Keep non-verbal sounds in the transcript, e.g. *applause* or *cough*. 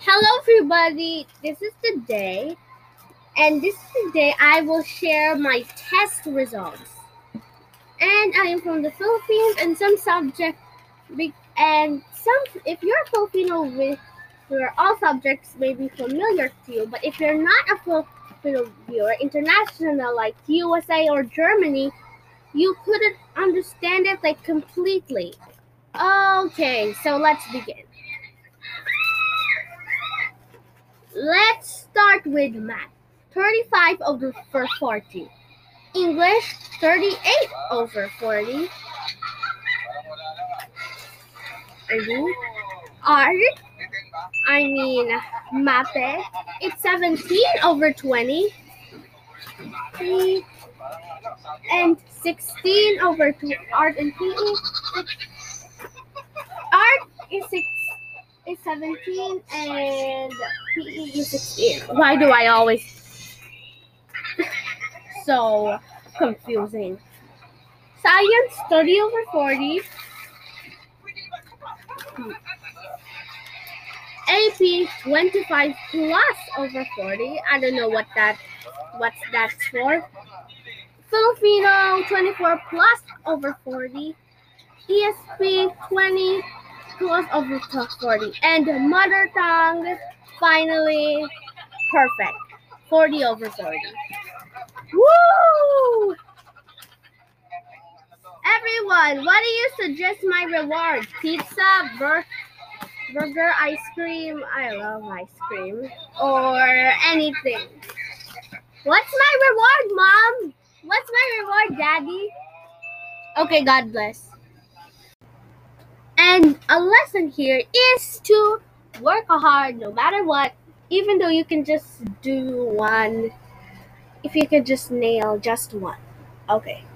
Hello, everybody. This is the day, and this is the day I will share my test results. And I am from the Philippines, and some subject, be- and some. If you're Filipino, with all subjects may be familiar to you, but if you're not a Filipino viewer, international like USA or Germany, you couldn't understand it like completely. Okay, so let's begin. Let's start with math. 35 over 40. English, 38 over 40. Mhm. Art, I mean math, it's 17 over 20. And 16 over 2 art and PE. Art is 6 is 17 and PE is 16. Why do I always *laughs* so confusing? Science 30 over 40. AP 25 plus over 40. I don't know what that what's that's for. Filipino 24 plus over 40. ESP 20 over to 40. And mother tongue finally perfect. 40 over 40. Woo! Everyone, what do you suggest my reward? Pizza, bur- burger, ice cream. I love ice cream. Or anything. What's my reward, Mom? What's my reward, Daddy? Okay, God bless. And a lesson here is to work hard no matter what, even though you can just do one, if you could just nail just one. Okay.